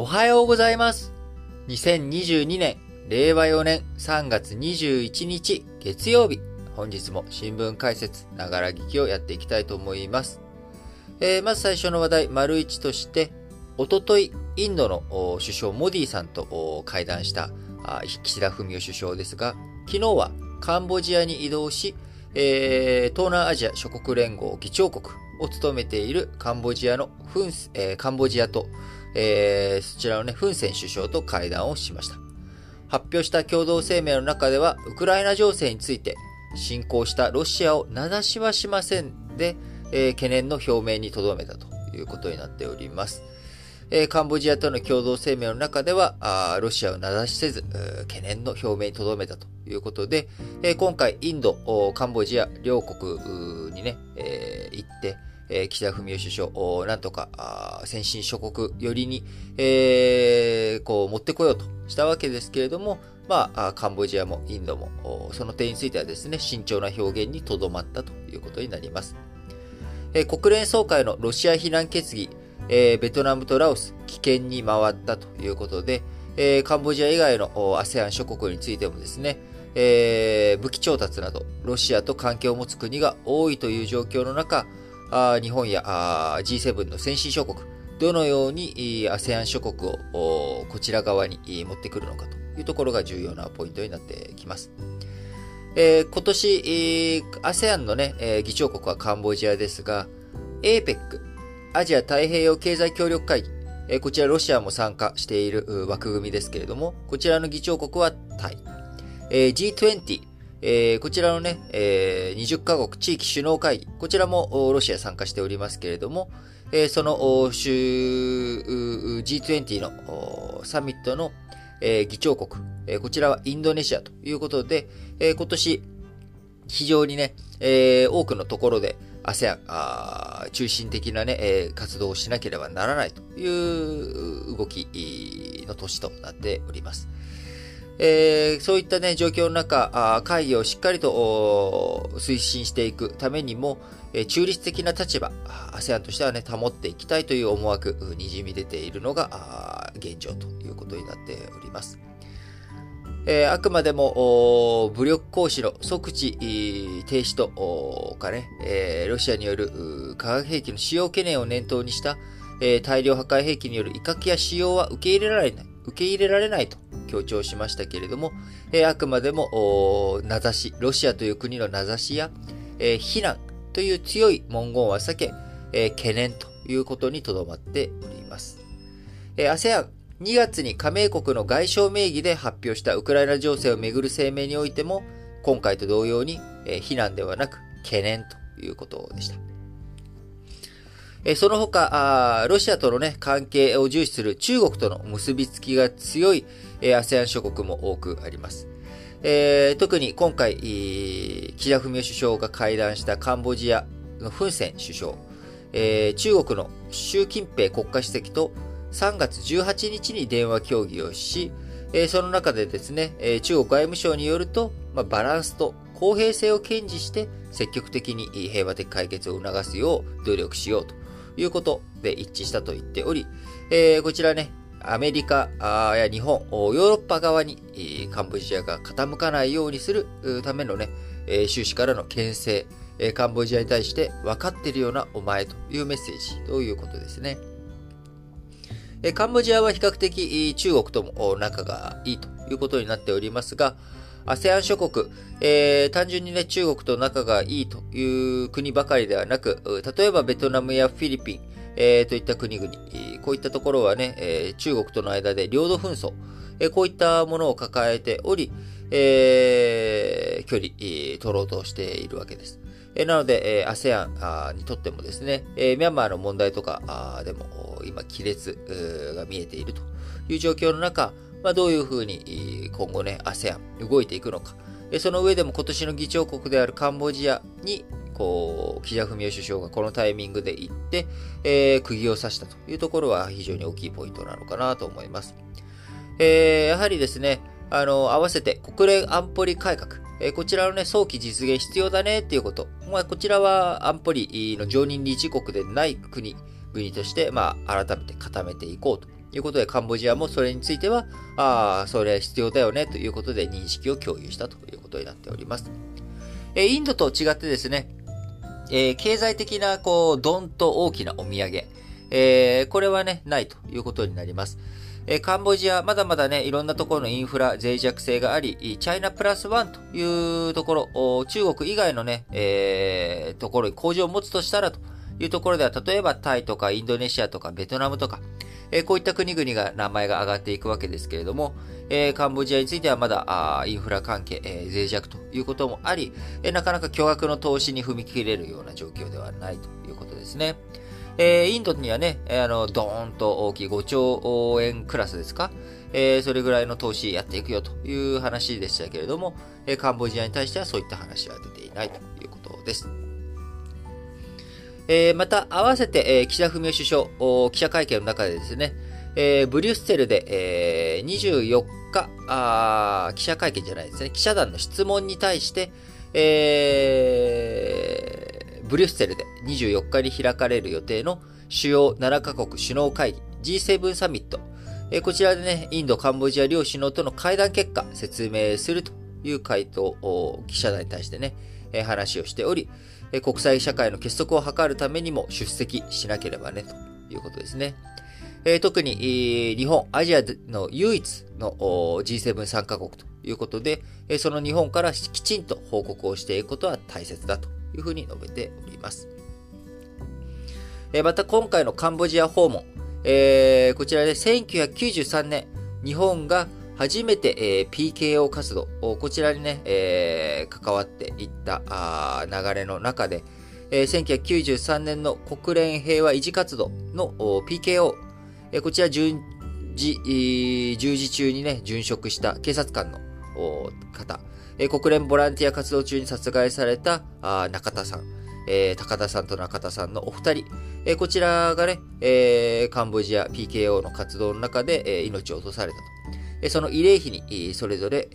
おはようございます。2022年、令和4年3月21日、月曜日。本日も新聞解説、ながら聞きをやっていきたいと思います。えー、まず最初の話題、丸一として、おととい、インドの首相モディさんと会談した岸田文雄首相ですが、昨日はカンボジアに移動し、えー、東南アジア諸国連合議長国を務めているカンボジアのフン、えー、カンボジアと、えー、そちらのね、フンセン首相と会談をしました。発表した共同声明の中では、ウクライナ情勢について、侵攻したロシアを名指しはしませんで、えー、懸念の表明に留めたということになっております。えー、カンボジアとの共同声明の中では、あロシアを名指しせず、懸念の表明に留めたということで、えー、今回、インド、カンボジア両国にね、えー、行って、えー、岸田文雄首相、なんとか、先進諸国よりに、えー、こう、持ってこようとしたわけですけれども、まあ、カンボジアもインドも、その点についてはですね、慎重な表現にとどまったということになります。えー、国連総会のロシア非難決議、えー、ベトナムとラオス、危険に回ったということで、えー、カンボジア以外の ASEAN 諸国についてもですね、えー、武器調達など、ロシアと関係を持つ国が多いという状況の中、日本やあ G7 の先進諸国、どのように ASEAN 諸国をこちら側に持ってくるのかというところが重要なポイントになってきます。えー、今年、ASEAN のね、議長国はカンボジアですが、APEC、アジア太平洋経済協力会議、えー、こちらロシアも参加している枠組みですけれども、こちらの議長国はタイ。えー、G20、えー、こちらのね、えー、20カ国地域首脳会議、こちらもロシア参加しておりますけれども、えー、その G20 のサミットの、えー、議長国、えー、こちらはインドネシアということで、えー、今年、非常にね、えー、多くのところで ASEAN 中心的なね、えー、活動をしなければならないという動きの年となっております。えー、そういったね、状況の中、会議をしっかりと推進していくためにも、え、中立的な立場、ASEAN としてはね、保っていきたいという思惑、にじみ出ているのが現状ということになっております。えー、あくまでも武力行使の即時停止とかね、えー、ロシアによる化学兵器の使用懸念を念頭にした、えー、大量破壊兵器による威嚇や使用は受け入れられない、受け入れられないと強調しましたけれども、え、あくまでも名指し、ロシアという国の名指しや、え、非難という強い文言は避け、え、懸念ということにとどまっております。えー、ASEAN 2月に加盟国の外相名義で発表したウクライナ情勢をめぐる声明においても、今回と同様に、え、非難ではなく懸念ということでした。え、その他ロシアとの、ね、関係を重視する中国との結びつきが強い、えー、ASEAN 諸国も多くあります。えー、特に今回、岸田文雄首相が会談したカンボジアのフンセン首相、えー、中国の習近平国家主席と3月18日に電話協議をし、えー、その中でですね、え、中国外務省によると、まあ、バランスと公平性を堅持して積極的に平和的解決を促すよう努力しようということで一致したと言っており、えー、こちらね、アメリカや日本、ヨーロッパ側にカンボジアが傾かないようにするためのね、習氏からの牽制、カンボジアに対して分かっているようなお前というメッセージということですね。カンボジアは比較的中国とも仲がいいということになっておりますが、ASEAN 諸国、えー、単純にね、中国と仲がいいという国ばかりではなく、例えばベトナムやフィリピン、えー、といった国々、こういったところはね、えー、中国との間で領土紛争、えー、こういったものを抱えており、えー、距離、取ろうとしているわけです。えなので、え ASEAN にとってもですね、えミャンマーの問題とかでも今亀裂が見えているという状況の中、まあ、どういうふうに今後ね、ASEAN 動いていくのか。その上でも今年の議長国であるカンボジアに、こう、岸田文雄首相がこのタイミングで行って、えー、釘を刺したというところは非常に大きいポイントなのかなと思います。えー、やはりですね、あの、合わせて国連安保理改革、えこちらのね、早期実現必要だねっていうこと。まあ、こちらは安保理の常任理事国でない国、国として、まあ、改めて固めていこうということで、カンボジアもそれについては、ああ、それ必要だよね、ということで認識を共有したということになっております。えインドと違ってですね、えー、経済的な、こう、どんと大きなお土産、えー、これはね、ないということになります。えー、カンボジア、まだまだね、いろんなところのインフラ、脆弱性があり、チャイナプラスワンというところ、中国以外のね、えー、ところに工場を持つとしたらというところでは、例えばタイとかインドネシアとかベトナムとか、え、こういった国々が名前が上がっていくわけですけれども、え、カンボジアについてはまだあインフラ関係、え、脆弱ということもあり、え、なかなか巨額の投資に踏み切れるような状況ではないということですね。え、インドにはね、あの、ドーンと大きい5兆円クラスですか、えー、それぐらいの投資やっていくよという話でしたけれども、え、カンボジアに対してはそういった話は出ていないということです。えー、また、合わせて、えー、岸田文雄首相、記者会見の中でですね、えー、ブリュッセルで、えー、24日あ、記者会見じゃないですね、記者団の質問に対して、えー、ブリュッセルで24日に開かれる予定の主要7カ国首脳会議 G7 サミット、えー、こちらでね、インド、カンボジア両首脳との会談結果説明するという回答を記者団に対してね、え、話をしており、え、国際社会の結束を図るためにも出席しなければね、ということですね。え、特に、日本、アジアの唯一の G7 参加国ということで、え、その日本からきちんと報告をしていくことは大切だというふうに述べております。え、また今回のカンボジア訪問、え、こちらで1993年、日本が初めて、えー、PKO 活動、こちらにね、えー、関わっていったあ流れの中で、えー、1993年の国連平和維持活動の PKO えこちら順次、従事中にね、殉職した警察官の方、え国連ボランティア活動中に殺害されたあ中田さん、えー、高田さんと中田さんのお二人、えー、こちらがね、えー、カンボジア PKO の活動の中で、えー、命を落とされたと。その慰霊碑に、それぞれ、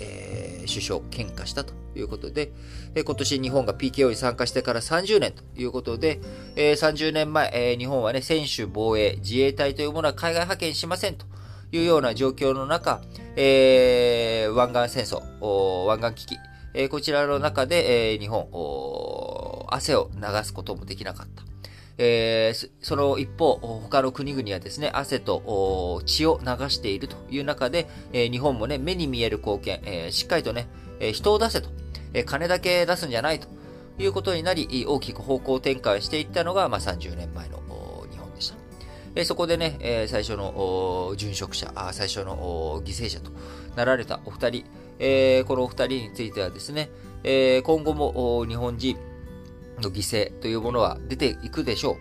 首相献花したということで、今年日本が PKO に参加してから30年ということで、えー、30年前、日本はね、選手防衛、自衛隊というものは海外派遣しませんというような状況の中、湾岸戦争、湾岸危機、こちらの中で、日本、汗を流すこともできなかった。えー、その一方、他の国々はですね、汗と血を流しているという中で、えー、日本もね、目に見える貢献、えー、しっかりとね、え人を出せと、え金だけ出すんじゃないということになり、大きく方向転換していったのが、まあ、30年前の日本でした。えそこでね、え最初の殉職者、最初の犠牲者となられたお二人、えこのお二人についてはですね、え今後も日本人、の犠牲というものは出ていくでしょう。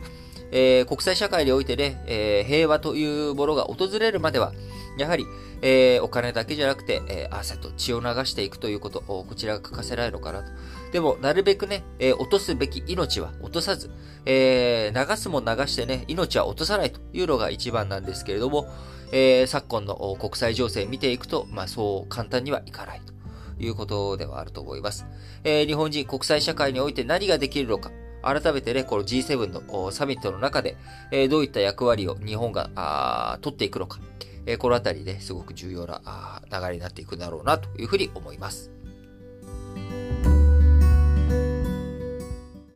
えー、国際社会においてね、えー、平和というものが訪れるまでは、やはり、えー、お金だけじゃなくて、え汗と血を流していくということ、こちらが欠かせないのかなと。でも、なるべくね、え落とすべき命は落とさず、え流すも流してね、命は落とさないというのが一番なんですけれども、え昨今の国際情勢見ていくと、まあ、そう簡単にはいかないと。いうことではあると思います。えー、日本人国際社会において何ができるのか、改めてね、この G7 のサミットの中で、えー、どういった役割を日本が取っていくのか、えー、このあたりねすごく重要な流れになっていくだろうなというふうに思います。